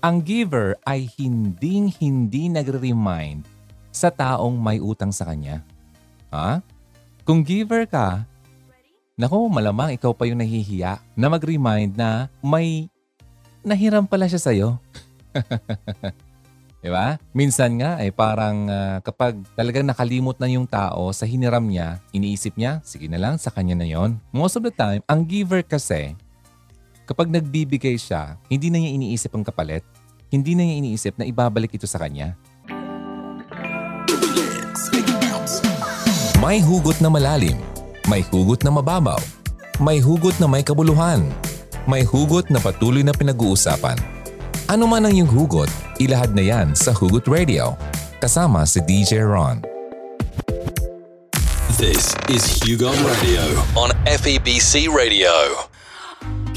ang giver ay hinding-hindi nagre-remind sa taong may utang sa kanya. Ha? Kung giver ka, nako malamang ikaw pa yung nahihiya na mag-remind na may nahiram pala siya sa'yo. Diba? Minsan nga ay eh, parang uh, kapag talagang nakalimot na yung tao sa hiniram niya, iniisip niya, sige na lang, sa kanya na yon. Most of the time, ang giver kasi, kapag nagbibigay siya, hindi na niya iniisip ang kapalit. Hindi na niya iniisip na ibabalik ito sa kanya. May hugot na malalim. May hugot na mababaw. May hugot na may kabuluhan. May hugot na patuloy na pinag-uusapan. Ano man ang iyong hugot, Ilahad na yan sa Hugot Radio. Kasama si DJ Ron. This is Hugon Radio on FEBC Radio.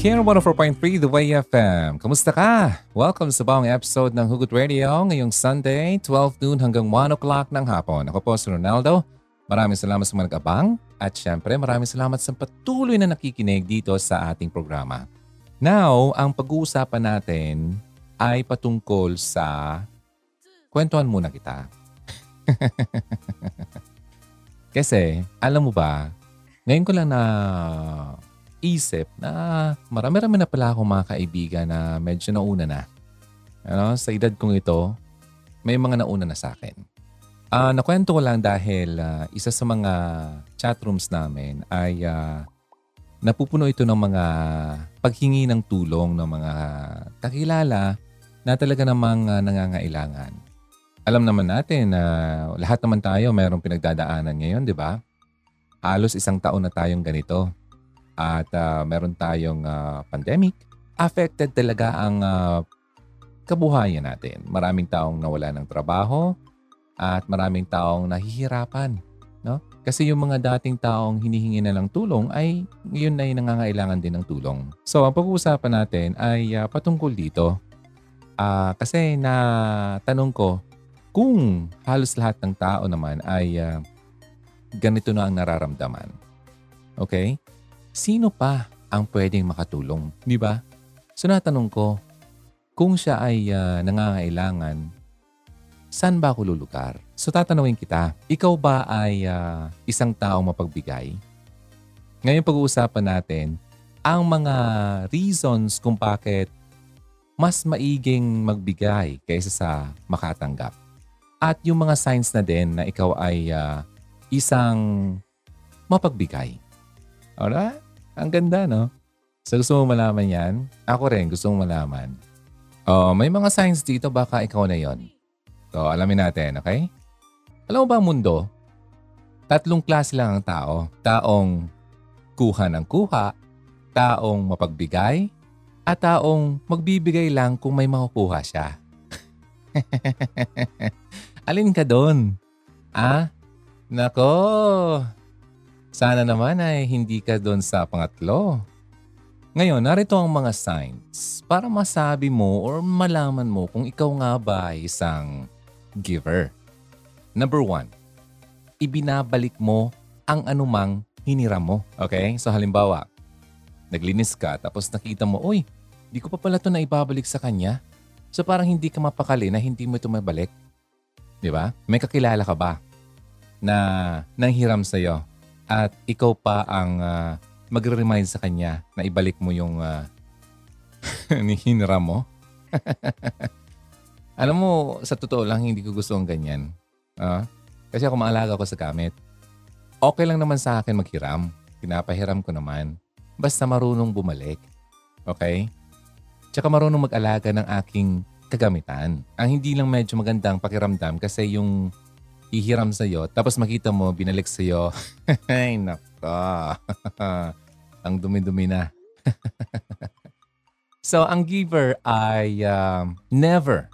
Care 104.3 The Way FM. Kamusta ka? Welcome sa bawang episode ng Hugot Radio ngayong Sunday, 12 noon hanggang 1 o'clock ng hapon. Ako po si Ronaldo. Maraming salamat sa mga nag-abang at syempre maraming salamat sa patuloy na nakikinig dito sa ating programa. Now, ang pag-uusapan natin ay patungkol sa... Kwentuhan muna kita. Kasi, alam mo ba, ngayon ko lang na isip na marami-rami na pala akong mga kaibigan na medyo nauna na. Ano, sa edad kong ito, may mga nauna na sa akin. Uh, nakwento ko lang dahil uh, isa sa mga chatrooms namin ay uh, napupuno ito ng mga paghingi ng tulong ng mga kakilala na talaga namang uh, nangangailangan. Alam naman natin na uh, lahat naman tayo mayroong pinagdadaanan ngayon, di ba? Halos isang taon na tayong ganito. At uh, meron tayong uh, pandemic. Affected talaga ang uh, kabuhayan natin. Maraming taong nawala ng trabaho at maraming taong nahihirapan. No? Kasi yung mga dating taong hinihingi na ng tulong ay ngayon ay nangangailangan din ng tulong. So ang pag-uusapan natin ay uh, patungkol dito Uh, kasi na tanong ko, kung halos lahat ng tao naman ay uh, ganito na ang nararamdaman. Okay? Sino pa ang pwedeng makatulong? Di ba? So natanong ko, kung siya ay uh, nangangailangan, saan ba ako lulugar? So tatanungin kita, ikaw ba ay uh, isang taong mapagbigay? Ngayon pag-uusapan natin ang mga reasons kung bakit mas maiging magbigay kaysa sa makatanggap. At yung mga signs na din na ikaw ay uh, isang mapagbigay. Alright? Ang ganda, no? So gusto mo malaman yan? Ako rin gusto mo malaman. Oh, may mga signs dito baka ikaw na yon. So alamin natin, okay? Alam mo ba ang mundo? Tatlong klase lang ang tao. Taong kuha ng kuha, taong mapagbigay, at taong magbibigay lang kung may makukuha siya. Alin ka doon? Ah? Nako. Sana naman ay hindi ka doon sa pangatlo. Ngayon, narito ang mga signs para masabi mo or malaman mo kung ikaw nga ba ay isang giver. Number one, ibinabalik mo ang anumang hiniram mo. Okay? So halimbawa, naglinis ka tapos nakita mo, uy, di ko pa pala ito na ibabalik sa kanya. So parang hindi ka mapakali na hindi mo ito mabalik. Di ba? May kakilala ka ba na nanghiram sa'yo at ikaw pa ang uh, magre-remind sa kanya na ibalik mo yung uh, hiniram mo? Alam mo, sa totoo lang, hindi ko gusto ang ganyan. Uh, kasi ako maalaga ko sa gamit. Okay lang naman sa akin maghiram. Pinapahiram ko naman. Basta marunong bumalik. Okay? Tsaka marunong mag-alaga ng aking kagamitan. Ang hindi lang medyo magandang pakiramdam kasi yung ihiram sa'yo, tapos makita mo, binalik sa'yo. Ay, nako. ang dumi-dumi na. so, ang giver ay uh, never,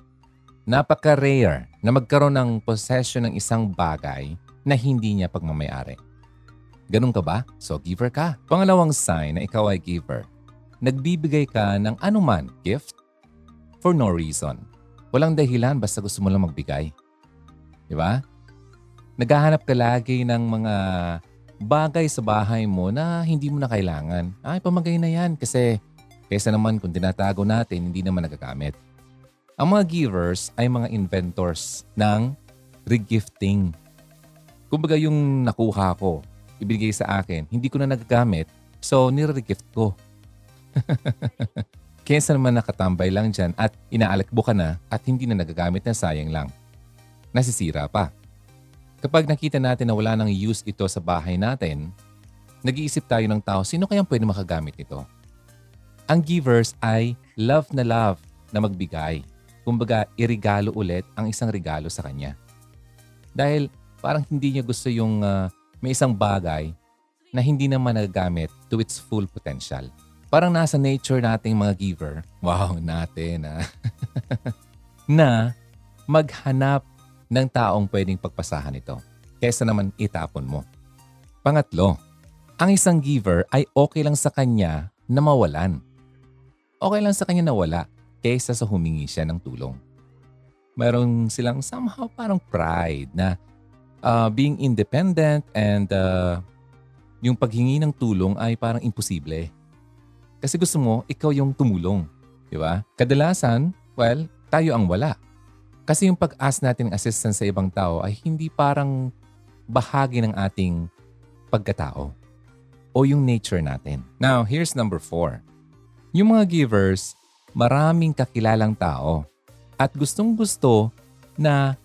napaka-rare na magkaroon ng possession ng isang bagay na hindi niya pagmamayari. Ganun ka ba? So giver ka. Pangalawang sign na ikaw ay giver. Nagbibigay ka ng anuman gift for no reason. Walang dahilan basta gusto mo lang magbigay. Di ba? Naghahanap ka lagi ng mga bagay sa bahay mo na hindi mo na kailangan. Ay, pamagay na yan kasi kaysa naman kung tinatago natin, hindi naman nagagamit. Ang mga givers ay mga inventors ng regifting. Kumbaga yung nakuha ko, ibigay sa akin, hindi ko na nagagamit, so nire-regift ko. Kesa naman nakatambay lang dyan at inaalakbo ka na at hindi na nagagamit na sayang lang. Nasisira pa. Kapag nakita natin na wala nang use ito sa bahay natin, nag-iisip tayo ng tao, sino kayang pwede makagamit ito? Ang givers ay love na love na magbigay. Kumbaga, irigalo ulit ang isang regalo sa kanya. Dahil parang hindi niya gusto yung uh, may isang bagay na hindi naman nagagamit to its full potential. Parang nasa nature nating mga giver, wow, natin ah, na maghanap ng taong pwedeng pagpasahan ito kesa naman itapon mo. Pangatlo, ang isang giver ay okay lang sa kanya na mawalan. Okay lang sa kanya na wala kesa sa humingi siya ng tulong. Meron silang somehow parang pride na uh, being independent and uh, yung paghingi ng tulong ay parang imposible. Kasi gusto mo, ikaw yung tumulong. Di ba? Kadalasan, well, tayo ang wala. Kasi yung pag-ask natin ng assistance sa ibang tao ay hindi parang bahagi ng ating pagkatao o yung nature natin. Now, here's number four. Yung mga givers, maraming kakilalang tao at gustong gusto na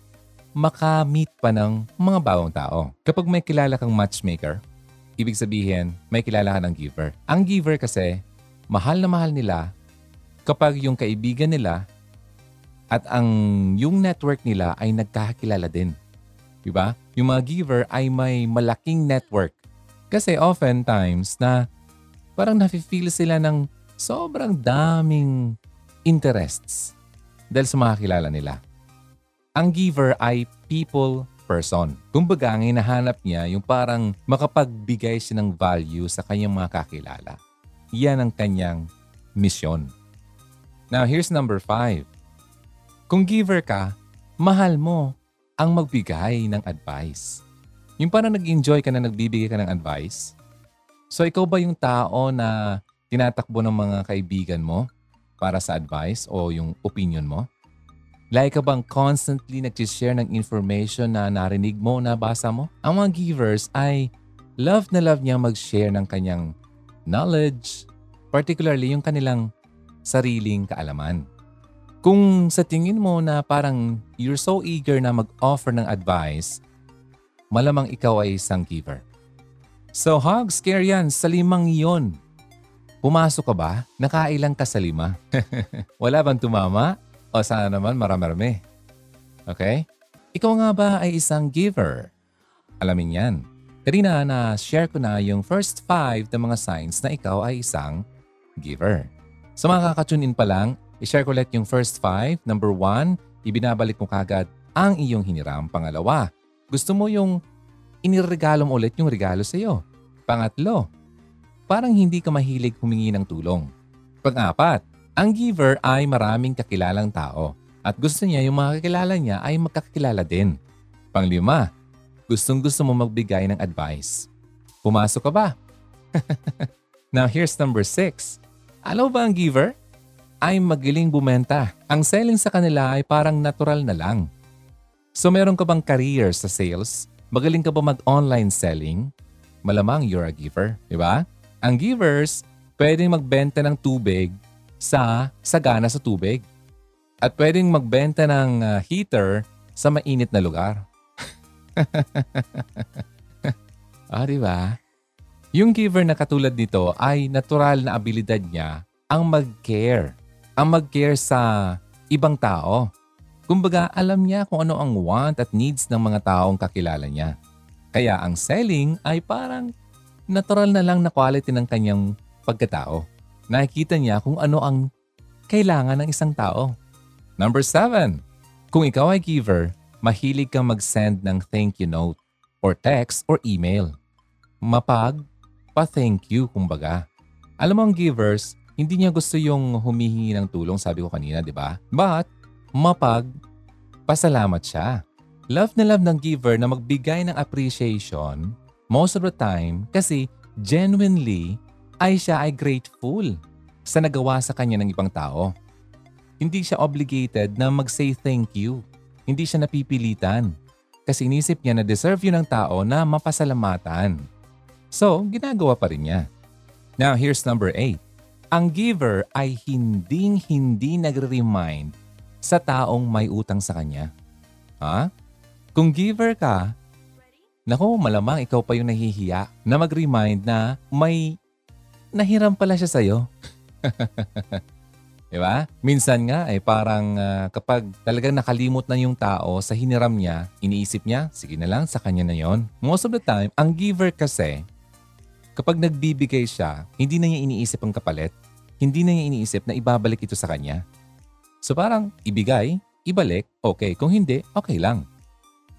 makamit pa ng mga bagong tao. Kapag may kilala kang matchmaker, ibig sabihin may kilala ka ng giver. Ang giver kasi, mahal na mahal nila kapag yung kaibigan nila at ang yung network nila ay nagkakakilala din. Diba? Yung mga giver ay may malaking network. Kasi oftentimes na parang nafe-feel sila ng sobrang daming interests dahil sa mga kilala nila. Ang giver ay people person. Kumbaga, ang hinahanap niya yung parang makapagbigay siya ng value sa kanyang mga kakilala. Yan ang kanyang mission. Now, here's number five. Kung giver ka, mahal mo ang magbigay ng advice. Yung parang nag-enjoy ka na nagbibigay ka ng advice. So ikaw ba yung tao na tinatakbo ng mga kaibigan mo para sa advice o yung opinion mo? Like ka bang constantly nag-share ng information na narinig mo, nabasa mo? Ang mga givers ay love na love niya mag-share ng kanyang knowledge, particularly yung kanilang sariling kaalaman. Kung sa tingin mo na parang you're so eager na mag-offer ng advice, malamang ikaw ay isang giver. So hog scare yan sa limang iyon. Pumasok ka ba? Nakailang ka sa lima? Wala bang tumama? O sana naman marami-rami? Okay? Ikaw nga ba ay isang giver? Alamin yan. Kanina na share ko na yung first five ng mga signs na ikaw ay isang giver. So, mga kakatune in pa lang, I-share ko ulit yung first five. Number one, ibinabalik mo kagad ang iyong hiniram. Pangalawa, gusto mo yung iniregalo mo ulit yung regalo sa iyo. Pangatlo, parang hindi ka mahilig humingi ng tulong. Pang-apat, ang giver ay maraming kakilalang tao at gusto niya yung mga kakilala niya ay magkakilala din. Panglima, gustong gusto mo magbigay ng advice. Pumasok ka ba? Now here's number six. Alam ba ang giver? Ay magiling bumenta. Ang selling sa kanila ay parang natural na lang. So meron ka bang career sa sales? Magaling ka ba mag-online selling? Malamang you're a giver, di ba? Ang givers, pwedeng magbenta ng tubig sa sagana sa tubig. At pwedeng magbenta ng uh, heater sa mainit na lugar. ah, di ba? Yung giver na katulad nito ay natural na abilidad niya ang mag-care ang mag-care sa ibang tao. Kumbaga, alam niya kung ano ang want at needs ng mga taong kakilala niya. Kaya ang selling ay parang natural na lang na quality ng kanyang pagkatao. Nakikita niya kung ano ang kailangan ng isang tao. Number seven, kung ikaw ay giver, mahilig kang mag-send ng thank you note or text or email. Mapag, pa-thank you kumbaga. Alam mo ang givers, hindi niya gusto yung humihingi ng tulong, sabi ko kanina, di ba? But, mapag, pasalamat siya. Love na love ng giver na magbigay ng appreciation most of the time kasi genuinely ay siya ay grateful sa nagawa sa kanya ng ibang tao. Hindi siya obligated na mag-say thank you. Hindi siya napipilitan. Kasi inisip niya na deserve yun ng tao na mapasalamatan. So, ginagawa pa rin niya. Now, here's number 8. Ang giver ay hinding-hindi nagre-remind sa taong may utang sa kanya. Ha? Kung giver ka, nako malamang ikaw pa yung nahihiya na mag-remind na may nahiram pala siya sa'yo. Di ba? Minsan nga ay parang uh, kapag talagang nakalimot na yung tao sa hiniram niya, iniisip niya, sige na lang, sa kanya na yon. Most of the time, ang giver kasi, kapag nagbibigay siya, hindi na niya iniisip ang kapalit. Hindi na niya iniisip na ibabalik ito sa kanya. So parang ibigay, ibalik, okay. Kung hindi, okay lang.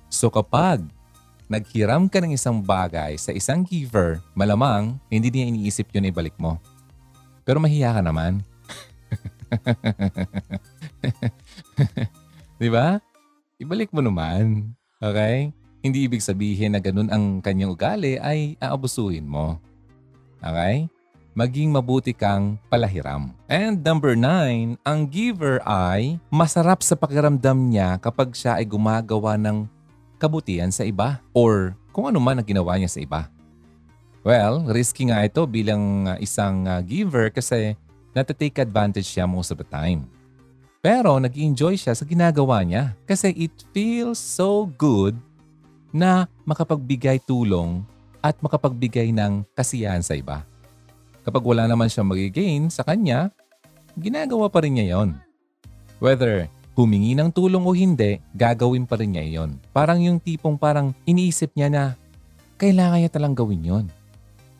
So kapag naghiram ka ng isang bagay sa isang giver, malamang hindi niya iniisip yun ibalik mo. Pero mahiya ka naman. Di ba? Ibalik mo naman. Okay? Hindi ibig sabihin na ganun ang kanyang ugali ay aabusuhin mo. Okay? Maging mabuti kang palahiram. And number nine, ang giver ay masarap sa pakiramdam niya kapag siya ay gumagawa ng kabutihan sa iba or kung ano man ang ginawa niya sa iba. Well, risky nga ito bilang uh, isang uh, giver kasi natatake advantage siya most of the time. Pero nag enjoy siya sa ginagawa niya kasi it feels so good na makapagbigay tulong at makapagbigay ng kasiyahan sa iba. Kapag wala naman siya magigain sa kanya, ginagawa pa rin niya yon. Whether humingi ng tulong o hindi, gagawin pa rin niya yon. Parang yung tipong parang iniisip niya na kailangan niya talang gawin yon.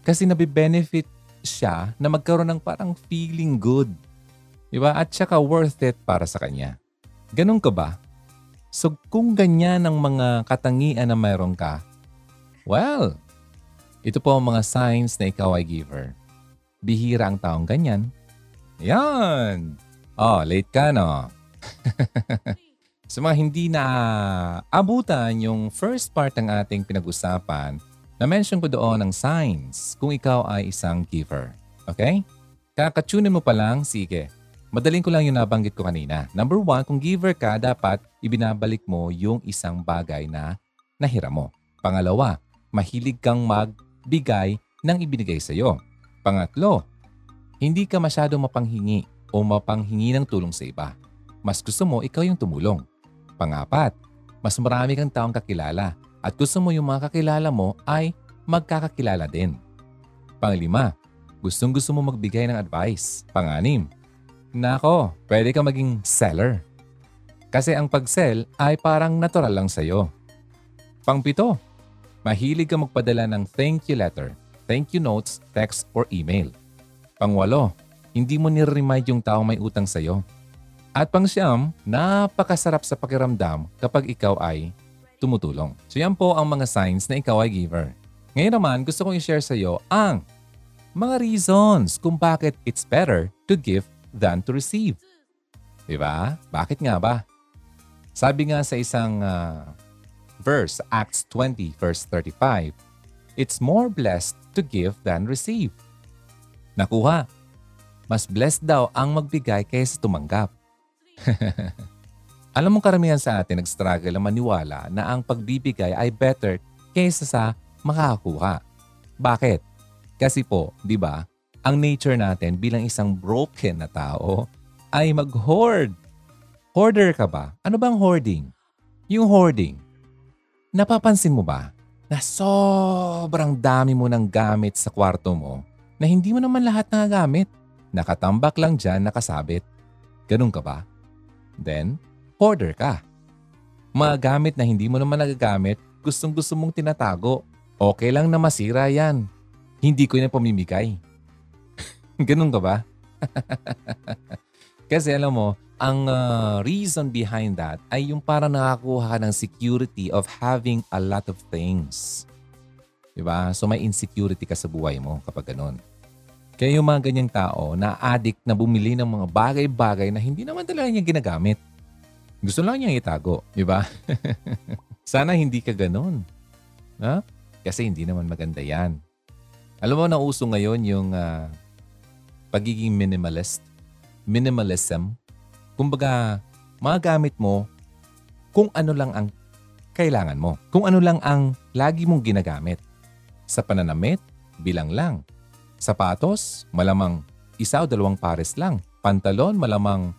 Kasi nabibenefit siya na magkaroon ng parang feeling good. Diba? At saka worth it para sa kanya. Ganun ka ba? So kung ganyan ang mga katangian na mayroon ka, well, ito po ang mga signs na ikaw ay giver. Bihira ang taong ganyan. Yan! Oh, late ka no? Sa mga hindi na abutan yung first part ng ating pinag-usapan, na-mention ko doon ang signs kung ikaw ay isang giver. Okay? Kakatunin mo pa lang, sige. Madaling ko lang yung nabanggit ko kanina. Number one, kung giver ka, dapat ibinabalik mo yung isang bagay na nahiram mo. Pangalawa, mahilig kang magbigay ng ibinigay sa iyo. Pangatlo, hindi ka masyado mapanghingi o mapanghingi ng tulong sa iba. Mas gusto mo ikaw yung tumulong. Pangapat, mas marami kang taong kakilala at gusto mo yung mga kakilala mo ay magkakakilala din. Panglima, gustong gusto mo magbigay ng advice. Panganim, nako, pwede ka maging seller. Kasi ang pag-sell ay parang natural lang sa'yo. Pangpito, mahilig ka magpadala ng thank you letter, thank you notes, text, or email. Pangwalo, hindi mo nire-remind yung tao may utang sa'yo. At pangsyam, napakasarap sa pakiramdam kapag ikaw ay tumutulong. So yan po ang mga signs na ikaw ay giver. Ngayon naman, gusto kong i-share sa iyo ang mga reasons kung bakit it's better to give than to receive. Diba? Bakit nga ba? Sabi nga sa isang uh, verse, Acts 20 verse 35, It's more blessed to give than receive. Nakuha. Mas blessed daw ang magbigay kaysa tumanggap. Alam mo karamihan sa atin nag-struggle ang maniwala na ang pagbibigay ay better kaysa sa makakakuha. Bakit? Kasi po, di ba, ang nature natin bilang isang broken na tao ay mag-hoard. Hoarder ka ba? Ano bang hoarding? Yung hoarding, napapansin mo ba na sobrang dami mo ng gamit sa kwarto mo na hindi mo naman lahat nagagamit? Nakatambak lang dyan, nakasabit. Ganun ka ba? Then, hoarder ka. Mga gamit na hindi mo naman nagagamit, gustong gusto mong tinatago. Okay lang na masira yan. Hindi ko na pamimigay. Ganun ka ba? Kasi alam mo, ang uh, reason behind that ay yung para nakakuha ka ng security of having a lot of things. Diba? So may insecurity ka sa buhay mo kapag ganun. Kaya yung mga ganyang tao na addict na bumili ng mga bagay-bagay na hindi naman talaga niya ginagamit. Gusto lang niyang itago, di ba? Sana hindi ka ganun. Ha? Kasi hindi naman maganda yan. Alam mo, nauso ngayon yung uh, pagiging minimalist. Minimalism. Kumbaga, magamit mo kung ano lang ang kailangan mo. Kung ano lang ang lagi mong ginagamit. Sa pananamit, bilang lang. Sapatos, malamang isa o dalawang pares lang. Pantalon, malamang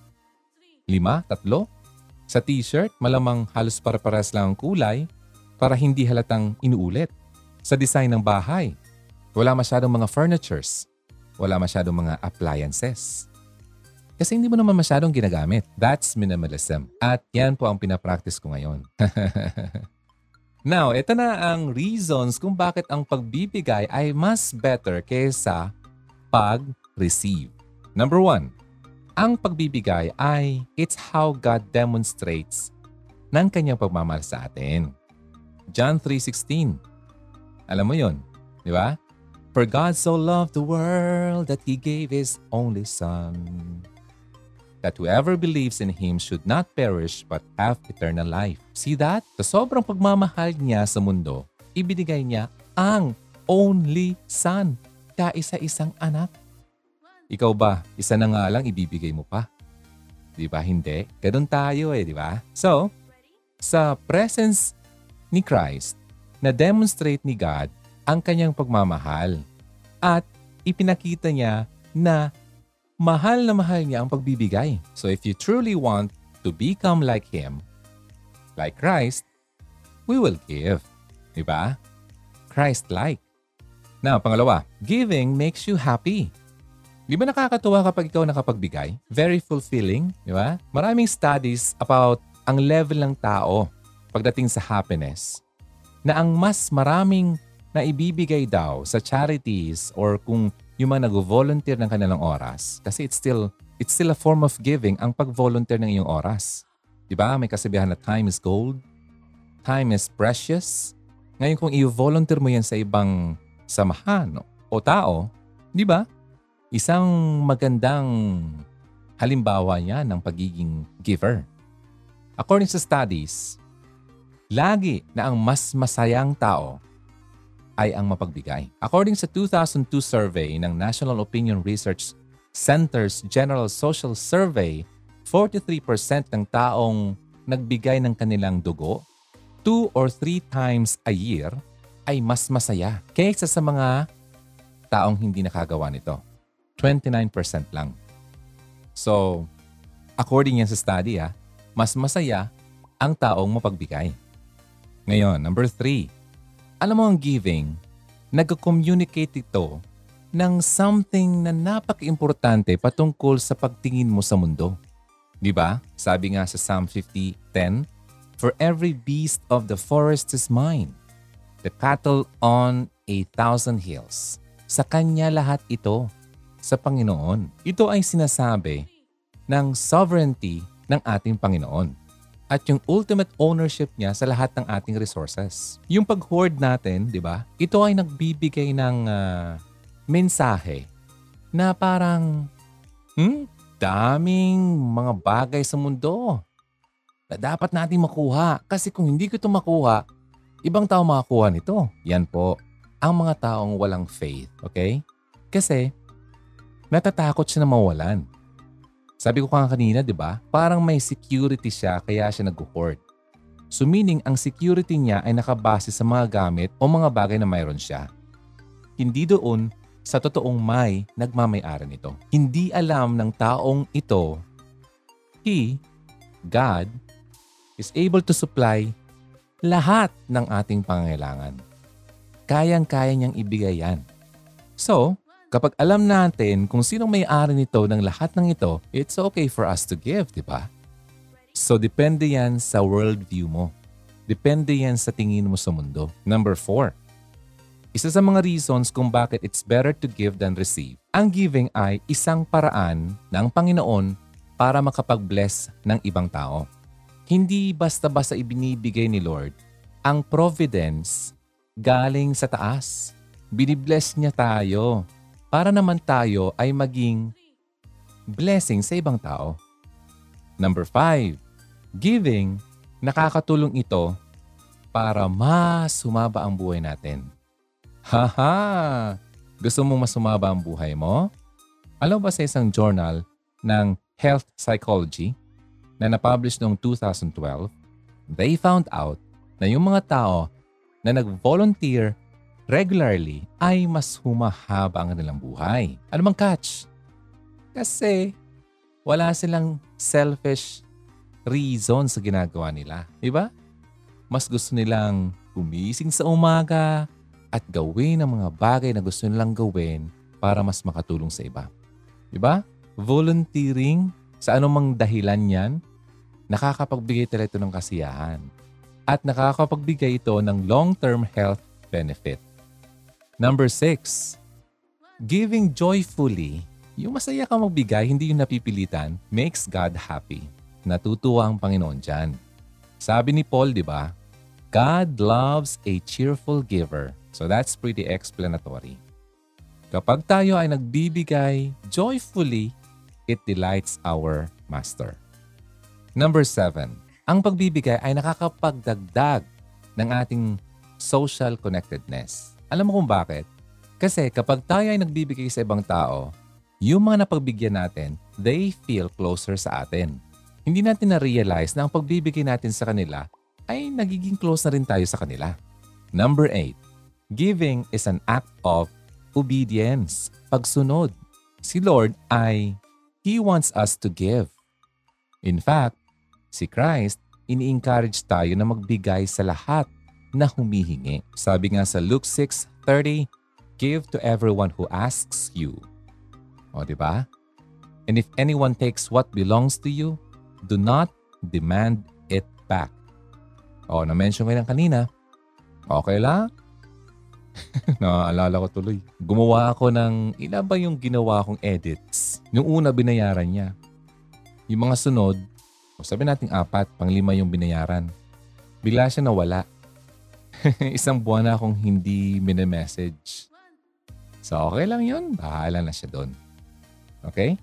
lima, tatlo. Sa t-shirt, malamang halos para-pares lang ang kulay para hindi halatang inuulit. Sa design ng bahay, wala masyadong mga furnitures. Wala masyadong mga appliances. Kasi hindi mo naman masyadong ginagamit. That's minimalism. At yan po ang pinapractice ko ngayon. Now, ito na ang reasons kung bakit ang pagbibigay ay mas better kaysa pag-receive. Number one, ang pagbibigay ay it's how God demonstrates ng kanyang pagmamahal sa atin. John 3.16. Alam mo yon, di ba? For God so loved the world that He gave His only Son that whoever believes in Him should not perish but have eternal life. See that? Sa sobrang pagmamahal niya sa mundo, ibinigay niya ang only Son, kaisa-isang anak. Ikaw ba, isa na nga lang ibibigay mo pa? Di ba hindi? Ganun tayo eh, di ba? So, sa presence ni Christ, na demonstrate ni God ang kanyang pagmamahal at ipinakita niya na mahal na mahal niya ang pagbibigay. So if you truly want to become like Him, like Christ, we will give. Diba? Christ-like. Now, pangalawa, giving makes you happy. Di ba nakakatuwa kapag ikaw nakapagbigay? Very fulfilling, di ba? Maraming studies about ang level ng tao pagdating sa happiness na ang mas maraming na ibibigay daw sa charities or kung yung mga nag-volunteer ng kanilang oras kasi it's still it's still a form of giving ang pag-volunteer ng iyong oras. 'Di ba? May kasabihan na time is gold. Time is precious. Ngayon kung i-volunteer mo yan sa ibang samahan o tao, 'di ba? Isang magandang halimbawa niya ng pagiging giver. According sa studies, lagi na ang mas masayang tao ay ang mapagbigay. According sa 2002 survey ng National Opinion Research Center's General Social Survey, 43% ng taong nagbigay ng kanilang dugo two or three times a year ay mas masaya kaysa sa mga taong hindi nakagawa nito. 29% lang. So, according yan sa study, ah, mas masaya ang taong mapagbigay. Ngayon, number three, alam mo ang giving, nag-communicate ito ng something na napaka-importante patungkol sa pagtingin mo sa mundo. Di ba? Sabi nga sa Psalm 50:10, For every beast of the forest is mine, the cattle on a thousand hills. Sa Kanya lahat ito, sa Panginoon. Ito ay sinasabi ng sovereignty ng ating Panginoon at yung ultimate ownership niya sa lahat ng ating resources. Yung pag-hoard natin, di ba? Ito ay nagbibigay ng uh, mensahe na parang, hmm, daming mga bagay sa mundo na dapat natin makuha. Kasi kung hindi ko ito makuha, ibang tao makakuha nito. Yan po, ang mga taong walang faith. Okay? Kasi, natatakot siya na mawalan. Sabi ko nga kanina, di ba? Parang may security siya kaya siya nag-hoard. So meaning, ang security niya ay nakabase sa mga gamit o mga bagay na mayroon siya. Hindi doon sa totoong may nagmamayari nito. Hindi alam ng taong ito, He, God, is able to supply lahat ng ating pangangailangan. Kayang-kaya niyang ibigay yan. So, Kapag alam natin kung sino may-ari nito ng lahat ng ito, it's okay for us to give, di ba? So, depende yan sa worldview mo. Depende yan sa tingin mo sa mundo. Number four, isa sa mga reasons kung bakit it's better to give than receive. Ang giving ay isang paraan ng Panginoon para makapag-bless ng ibang tao. Hindi basta-basta ibinibigay ni Lord. Ang providence galing sa taas. Binibless niya tayo para naman tayo ay maging blessing sa ibang tao. Number five, giving, nakakatulong ito para mas sumaba ang buhay natin. Haha! Gusto mong mas sumaba ang buhay mo? Alam ba sa isang journal ng Health Psychology na napublish noong 2012, they found out na yung mga tao na nag-volunteer regularly ay mas humahaba ang kanilang buhay. Ano bang catch? Kasi wala silang selfish reason sa ginagawa nila. Diba? Mas gusto nilang gumising sa umaga at gawin ang mga bagay na gusto nilang gawin para mas makatulong sa iba. Diba? Volunteering sa anumang dahilan yan, nakakapagbigay talaga ito ng kasiyahan. At nakakapagbigay ito ng long-term health benefit. Number six, giving joyfully. Yung masaya ka magbigay, hindi yung napipilitan, makes God happy. Natutuwa ang Panginoon dyan. Sabi ni Paul, di ba? God loves a cheerful giver. So that's pretty explanatory. Kapag tayo ay nagbibigay joyfully, it delights our Master. Number seven, ang pagbibigay ay nakakapagdagdag ng ating social connectedness. Alam mo kung bakit? Kasi kapag tayo ay nagbibigay sa ibang tao, yung mga napagbigyan natin, they feel closer sa atin. Hindi natin na-realize na ang pagbibigay natin sa kanila ay nagiging close na rin tayo sa kanila. Number 8. Giving is an act of obedience, pagsunod. Si Lord ay He wants us to give. In fact, si Christ, ini-encourage tayo na magbigay sa lahat na humihingi. Sabi nga sa Luke 6.30, Give to everyone who asks you. O, di ba? And if anyone takes what belongs to you, do not demand it back. O, na-mention ko lang kanina. Okay lang? Naaalala ko tuloy. Gumawa ako ng, ilan ba yung ginawa kong edits? Yung una, binayaran niya. Yung mga sunod, sabi nating apat, panglima yung binayaran. Bigla siya nawala. Isang buwan na akong hindi message. So, okay lang yun. Bahala na siya doon. Okay?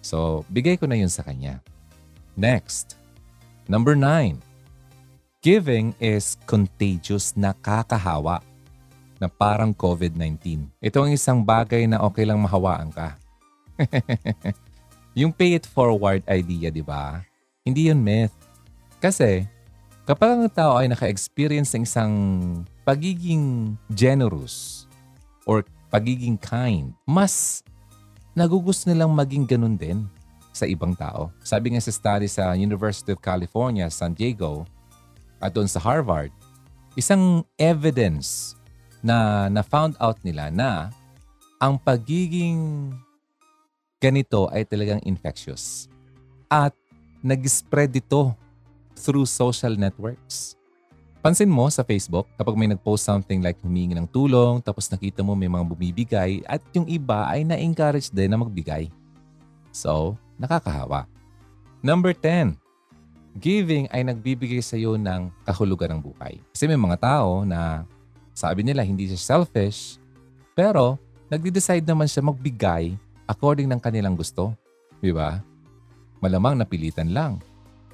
So, bigay ko na yun sa kanya. Next. Number nine. Giving is contagious, nakakahawa na parang COVID-19. Ito ang isang bagay na okay lang mahawaan ka. yung pay it forward idea, di ba? Hindi yun myth. Kasi kapag ang tao ay naka-experience ng isang pagiging generous or pagiging kind, mas nagugusto nilang maging ganun din sa ibang tao. Sabi nga sa study sa University of California, San Diego, at doon sa Harvard, isang evidence na na-found out nila na ang pagiging ganito ay talagang infectious. At nag-spread ito through social networks. Pansin mo sa Facebook, kapag may nag-post something like humingi ng tulong, tapos nakita mo may mga bumibigay, at yung iba ay na-encourage din na magbigay. So, nakakahawa. Number 10, giving ay nagbibigay sa iyo ng kahulugan ng buhay. Kasi may mga tao na sabi nila hindi siya selfish, pero nagde-decide naman siya magbigay according ng kanilang gusto. Di ba? Malamang napilitan lang.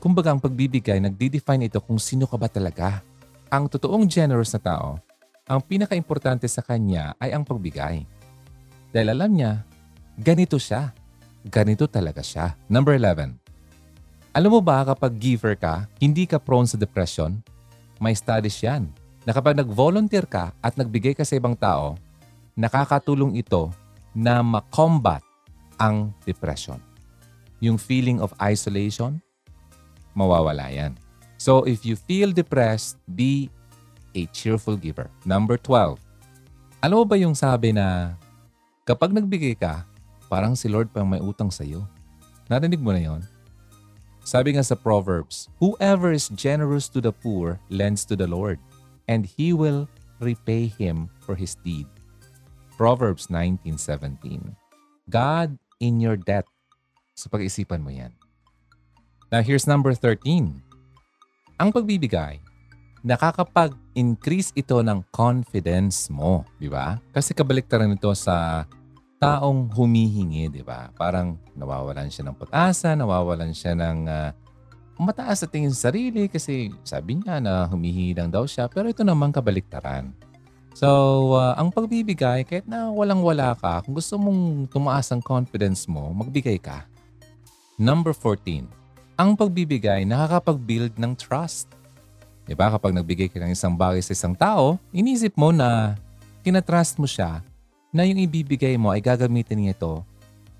Kumbaga ang pagbibigay, nagdi-define ito kung sino ka ba talaga. Ang totoong generous na tao, ang pinaka-importante sa kanya ay ang pagbigay. Dahil alam niya, ganito siya. Ganito talaga siya. Number 11. Alam mo ba kapag giver ka, hindi ka prone sa depression? May studies yan na kapag nag-volunteer ka at nagbigay ka sa ibang tao, nakakatulong ito na makombat ang depression. Yung feeling of isolation, mawawala yan. So if you feel depressed, be a cheerful giver. Number 12. Alam mo ba yung sabi na kapag nagbigay ka, parang si Lord pang may utang sa iyo? Narinig mo na yon? Sabi nga sa Proverbs, Whoever is generous to the poor lends to the Lord and he will repay him for his deed. Proverbs 19.17 God in your debt. So pag-isipan mo yan. Now here's number 13. Ang pagbibigay, nakakapag-increase ito ng confidence mo, di ba? Kasi kabaliktaran nito sa taong humihingi, di ba? Parang nawawalan siya ng pag-asa, nawawalan siya ng uh, mataas sa tingin sa sarili kasi sabi niya na humihingi lang daw siya pero ito naman kabaliktaran. So, uh, ang pagbibigay, kahit na walang-wala ka, kung gusto mong tumaas ang confidence mo, magbigay ka. Number 14. Ang pagbibigay nakakapag-build ng trust. Diba? Kapag nagbigay ka ng isang bagay sa isang tao, inisip mo na tinatrust mo siya na yung ibibigay mo ay gagamitin niya ito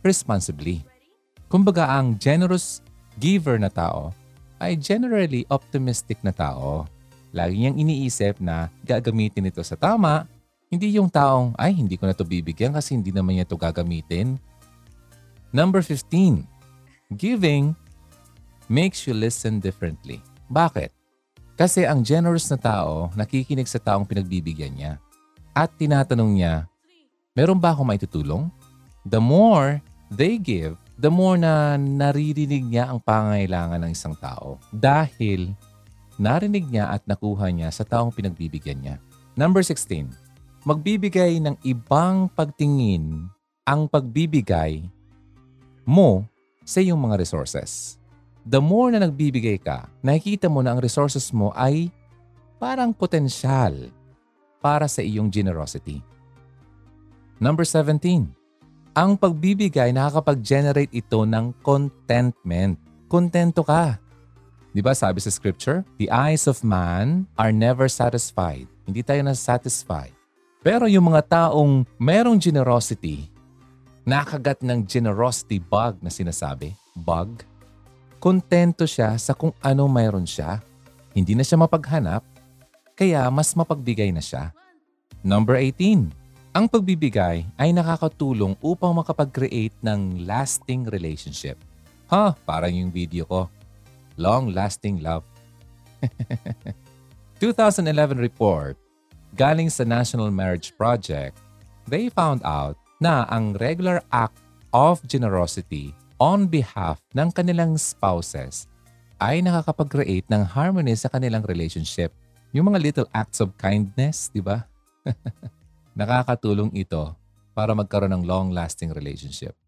responsibly. Kumbaga, ang generous giver na tao ay generally optimistic na tao. Lagi niyang iniisip na gagamitin ito sa tama, hindi yung taong, ay hindi ko na ito bibigyan kasi hindi naman niya ito gagamitin. Number 15. Giving makes you listen differently. Bakit? Kasi ang generous na tao nakikinig sa taong pinagbibigyan niya at tinatanong niya, meron ba akong maitutulong? The more they give, the more na naririnig niya ang pangailangan ng isang tao dahil narinig niya at nakuha niya sa taong pinagbibigyan niya. Number 16. Magbibigay ng ibang pagtingin ang pagbibigay mo sa iyong mga resources. The more na nagbibigay ka, nakikita mo na ang resources mo ay parang potensyal para sa iyong generosity. Number 17. Ang pagbibigay nakakapag-generate ito ng contentment. Kontento ka. Di ba sabi sa scripture? The eyes of man are never satisfied. Hindi tayo na-satisfy. Pero yung mga taong merong generosity, nakagat ng generosity bug na sinasabi, bug, kontento siya sa kung ano mayroon siya. Hindi na siya mapaghanap, kaya mas mapagbigay na siya. Number 18. Ang pagbibigay ay nakakatulong upang makapag-create ng lasting relationship. Ha, parang yung video ko. Long-lasting love. 2011 report galing sa National Marriage Project, they found out na ang regular act of generosity on behalf ng kanilang spouses ay nakakapag-create ng harmony sa kanilang relationship. Yung mga little acts of kindness, di ba? Nakakatulong ito para magkaroon ng long-lasting relationship.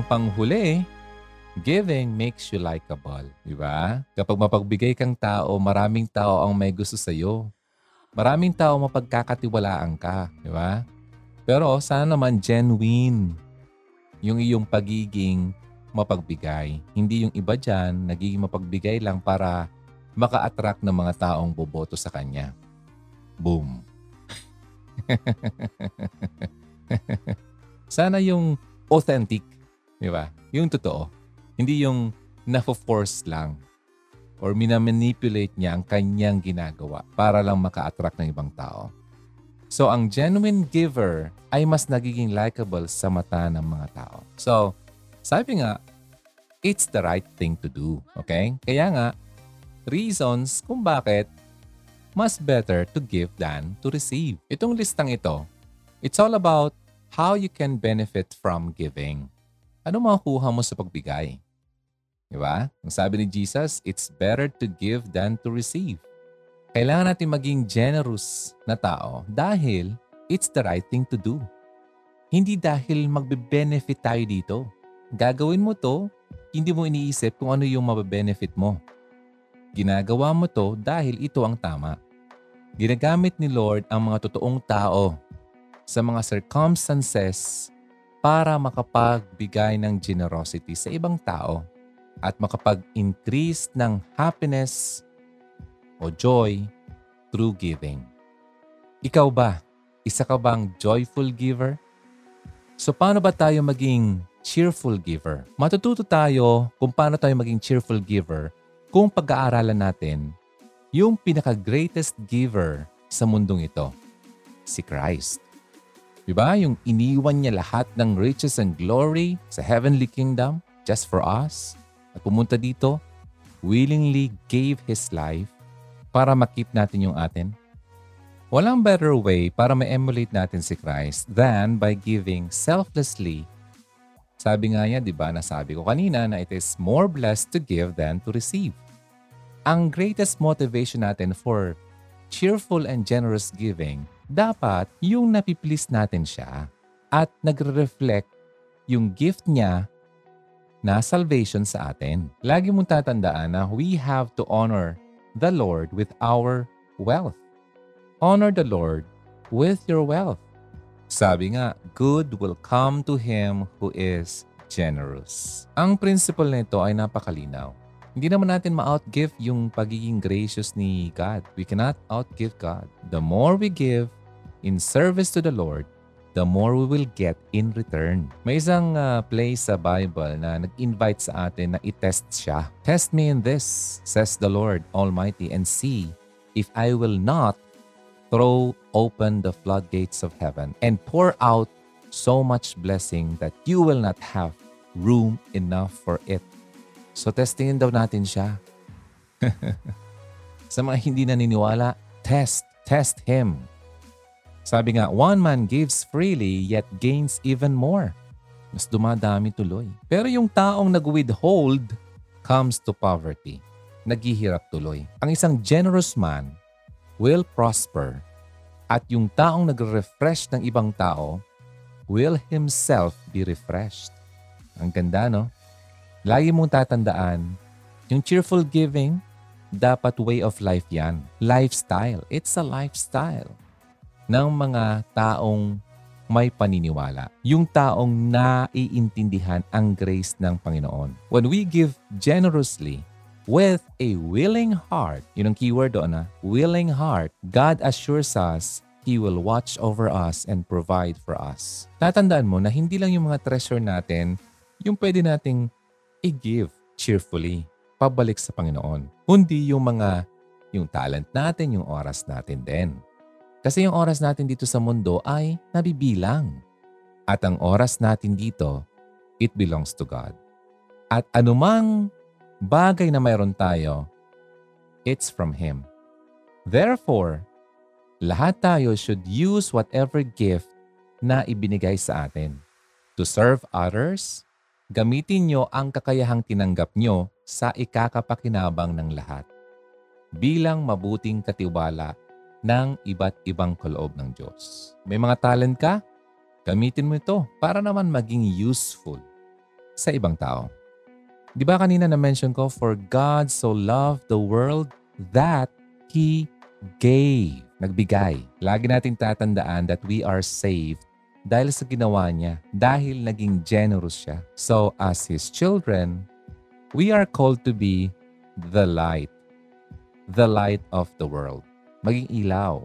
Ang panghuli, giving makes you likable. Di ba? Kapag mapagbigay kang tao, maraming tao ang may gusto sa'yo. Maraming tao mapagkakatiwalaan ka. Di ba? Pero sana naman genuine yung iyong pagiging mapagbigay. Hindi yung iba dyan, nagiging mapagbigay lang para maka-attract ng mga taong boboto sa kanya. Boom. Sana yung authentic, di ba? Yung totoo. Hindi yung na-force lang or minamanipulate niya ang kanyang ginagawa para lang maka-attract ng ibang tao. So, ang genuine giver ay mas nagiging likable sa mata ng mga tao. So, sabi nga, it's the right thing to do. Okay? Kaya nga, reasons kung bakit mas better to give than to receive. Itong listang ito, it's all about how you can benefit from giving. Ano makukuha mo sa pagbigay? Di ba? Ang sabi ni Jesus, it's better to give than to receive. Kailangan natin maging generous na tao dahil it's the right thing to do. Hindi dahil magbe-benefit tayo dito. Gagawin mo to, hindi mo iniisip kung ano yung mabe-benefit mo. Ginagawa mo to dahil ito ang tama. Ginagamit ni Lord ang mga totoong tao sa mga circumstances para makapagbigay ng generosity sa ibang tao at makapag-increase ng happiness o joy through giving. Ikaw ba? Isa ka bang joyful giver? So paano ba tayo maging cheerful giver? Matututo tayo kung paano tayo maging cheerful giver kung pag-aaralan natin yung pinaka-greatest giver sa mundong ito, si Christ. Diba? Yung iniwan niya lahat ng riches and glory sa heavenly kingdom just for us at pumunta dito, willingly gave His life para makip natin yung atin? Walang better way para ma-emulate natin si Christ than by giving selflessly. Sabi nga niya, di ba, nasabi ko kanina na it is more blessed to give than to receive. Ang greatest motivation natin for cheerful and generous giving, dapat yung napiplease natin siya at nagre-reflect yung gift niya na salvation sa atin. Lagi mong tatandaan na we have to honor the Lord with our wealth. Honor the Lord with your wealth. Sabi nga, good will come to him who is generous. Ang principle nito ay napakalinaw. Hindi naman natin ma-outgive yung pagiging gracious ni God. We cannot outgive God. The more we give in service to the Lord, the more we will get in return. May isang uh, place sa Bible na nag-invite sa atin na i-test siya. Test me in this, says the Lord Almighty, and see if I will not throw open the floodgates of heaven and pour out so much blessing that you will not have room enough for it. So testingin daw natin siya. sa mga hindi naniniwala, test, test Him. Sabi nga, one man gives freely yet gains even more. Mas dumadami tuloy. Pero yung taong nag-withhold comes to poverty. Naghihirap tuloy. Ang isang generous man will prosper at yung taong nagre-refresh ng ibang tao will himself be refreshed. Ang ganda, no? Lagi mong tatandaan, yung cheerful giving, dapat way of life yan. Lifestyle. It's a lifestyle ng mga taong may paniniwala. Yung taong naiintindihan ang grace ng Panginoon. When we give generously, with a willing heart, yun ang keyword doon na, willing heart, God assures us He will watch over us and provide for us. Tatandaan mo na hindi lang yung mga treasure natin yung pwede nating i-give cheerfully, pabalik sa Panginoon. Kundi yung mga, yung talent natin, yung oras natin din. Kasi yung oras natin dito sa mundo ay nabibilang. At ang oras natin dito, it belongs to God. At anumang bagay na mayroon tayo, it's from Him. Therefore, lahat tayo should use whatever gift na ibinigay sa atin. To serve others, gamitin nyo ang kakayahang tinanggap nyo sa ikakapakinabang ng lahat. Bilang mabuting katiwala ng iba't ibang kaloob ng Diyos. May mga talent ka? Gamitin mo ito para naman maging useful sa ibang tao. Di ba kanina na-mention ko, For God so loved the world that He gave. Nagbigay. Lagi nating tatandaan that we are saved dahil sa ginawa niya, dahil naging generous siya. So as His children, we are called to be the light. The light of the world. Maging ilaw.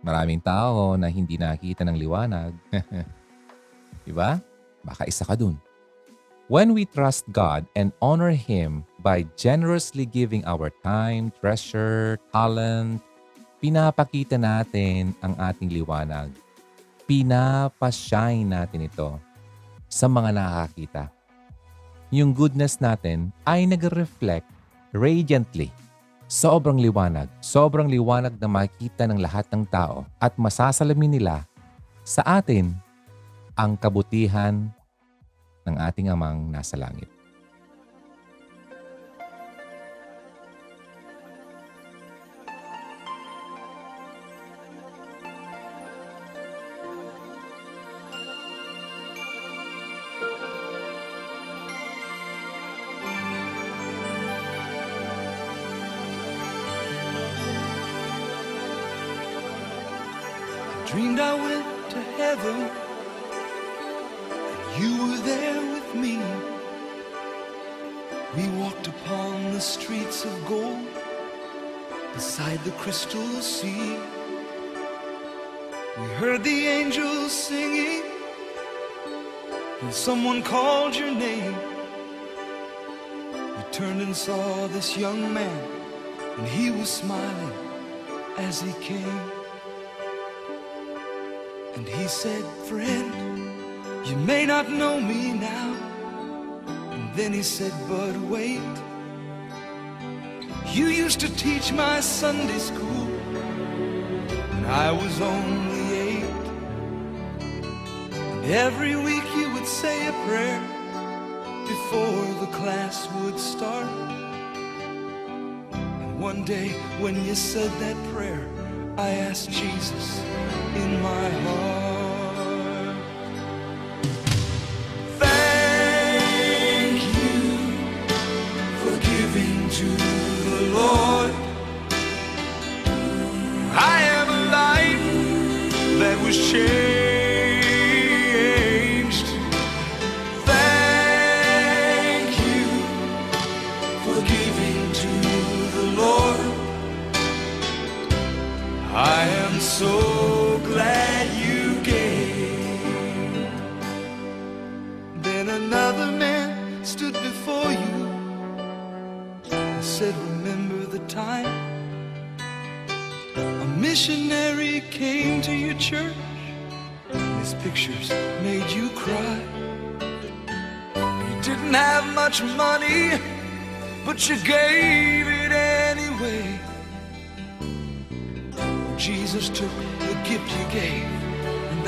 Maraming tao na hindi nakita ng liwanag. diba? Baka isa ka dun. When we trust God and honor Him by generously giving our time, treasure, talent, pinapakita natin ang ating liwanag. Pinapashine natin ito sa mga nakakita. Yung goodness natin ay nag-reflect radiantly. Sobrang liwanag. Sobrang liwanag na makita ng lahat ng tao at masasalamin nila sa atin ang kabutihan ng ating amang nasa langit. To heaven You were there with me. We walked upon the streets of gold beside the crystal sea. We heard the angels singing, and someone called your name. We turned and saw this young man, and he was smiling as he came. And he said, Friend, you may not know me now. And then he said, But wait. You used to teach my Sunday school when I was only eight. And every week you would say a prayer before the class would start. And one day when you said that prayer, I asked Jesus in my heart.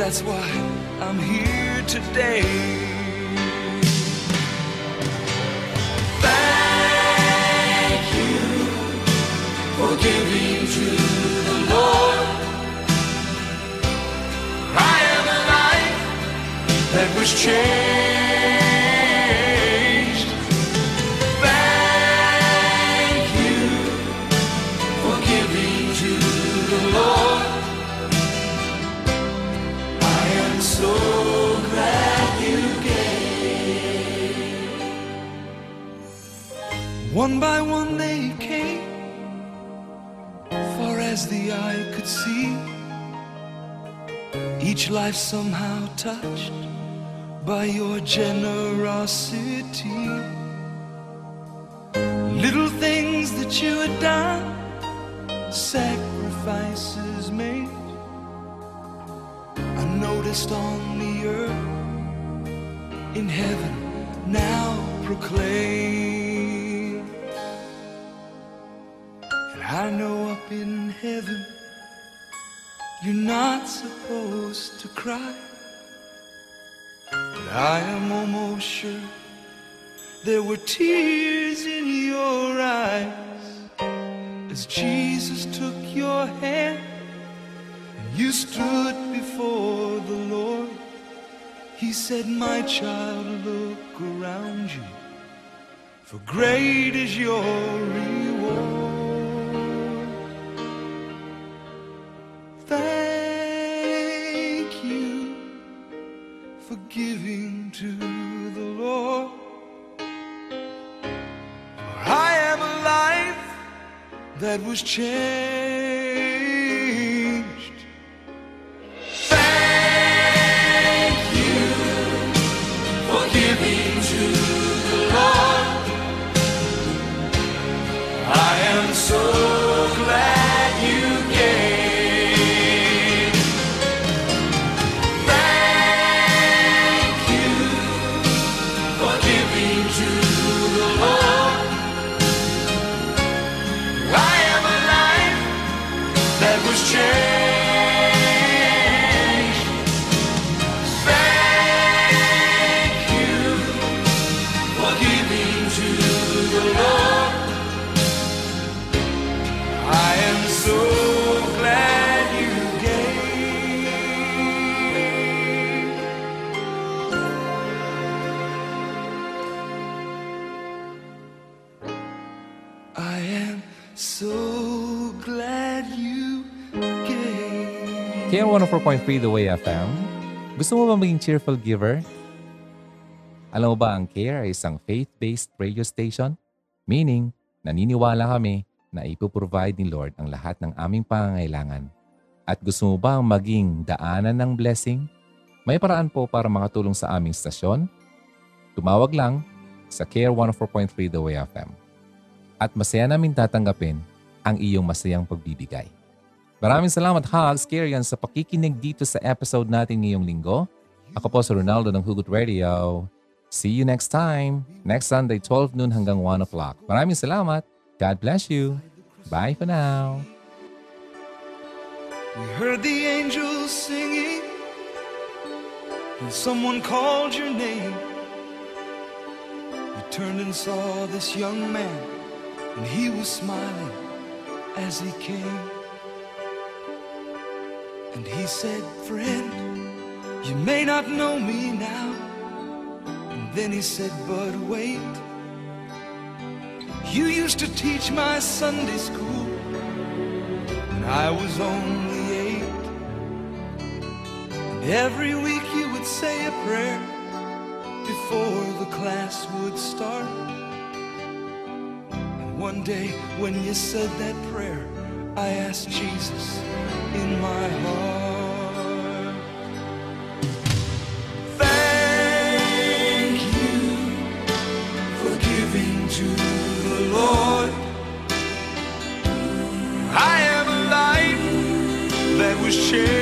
That's why I'm here today. Thank you for giving to the Lord. I am a life that was changed. One by one they came, far as the eye could see. Each life somehow touched by your generosity. Little things that you had done sacrifices made. I noticed on the earth, in heaven, now proclaim. Heaven, you're not supposed to cry. But I am almost sure there were tears in your eyes as Jesus took your hand and you stood before the Lord. He said, My child, look around you, for great is your reward. Was changed. So glad you gave. Kaya 104.3 The Way FM, gusto mo ba maging cheerful giver? Alam mo ba ang CARE ay isang faith-based radio station? Meaning, naniniwala kami na ipoprovide ni Lord ang lahat ng aming pangangailangan. At gusto mo ba ang maging daanan ng blessing? May paraan po para makatulong sa aming stasyon? Tumawag lang sa CARE 104.3 The Way FM. At masaya namin tatanggapin ang iyong masayang pagbibigay. Maraming salamat Hugs, Karian, sa pakikinig dito sa episode natin ngayong linggo. Ako po si Ronaldo ng Hugot Radio. See you next time. Next Sunday, 12 noon hanggang 1 o'clock. Maraming salamat. God bless you. Bye for now. We heard the angels singing, and someone called your name. We turned and saw this young man, and he was smiling as he came. And he said, Friend, you may not know me now. And then he said, But wait. You used to teach my Sunday school when I was only eight. And every week you would say a prayer before the class would start. One day when you said that prayer, I asked Jesus in my heart. Thank you for giving to the Lord. I am a life that was changed.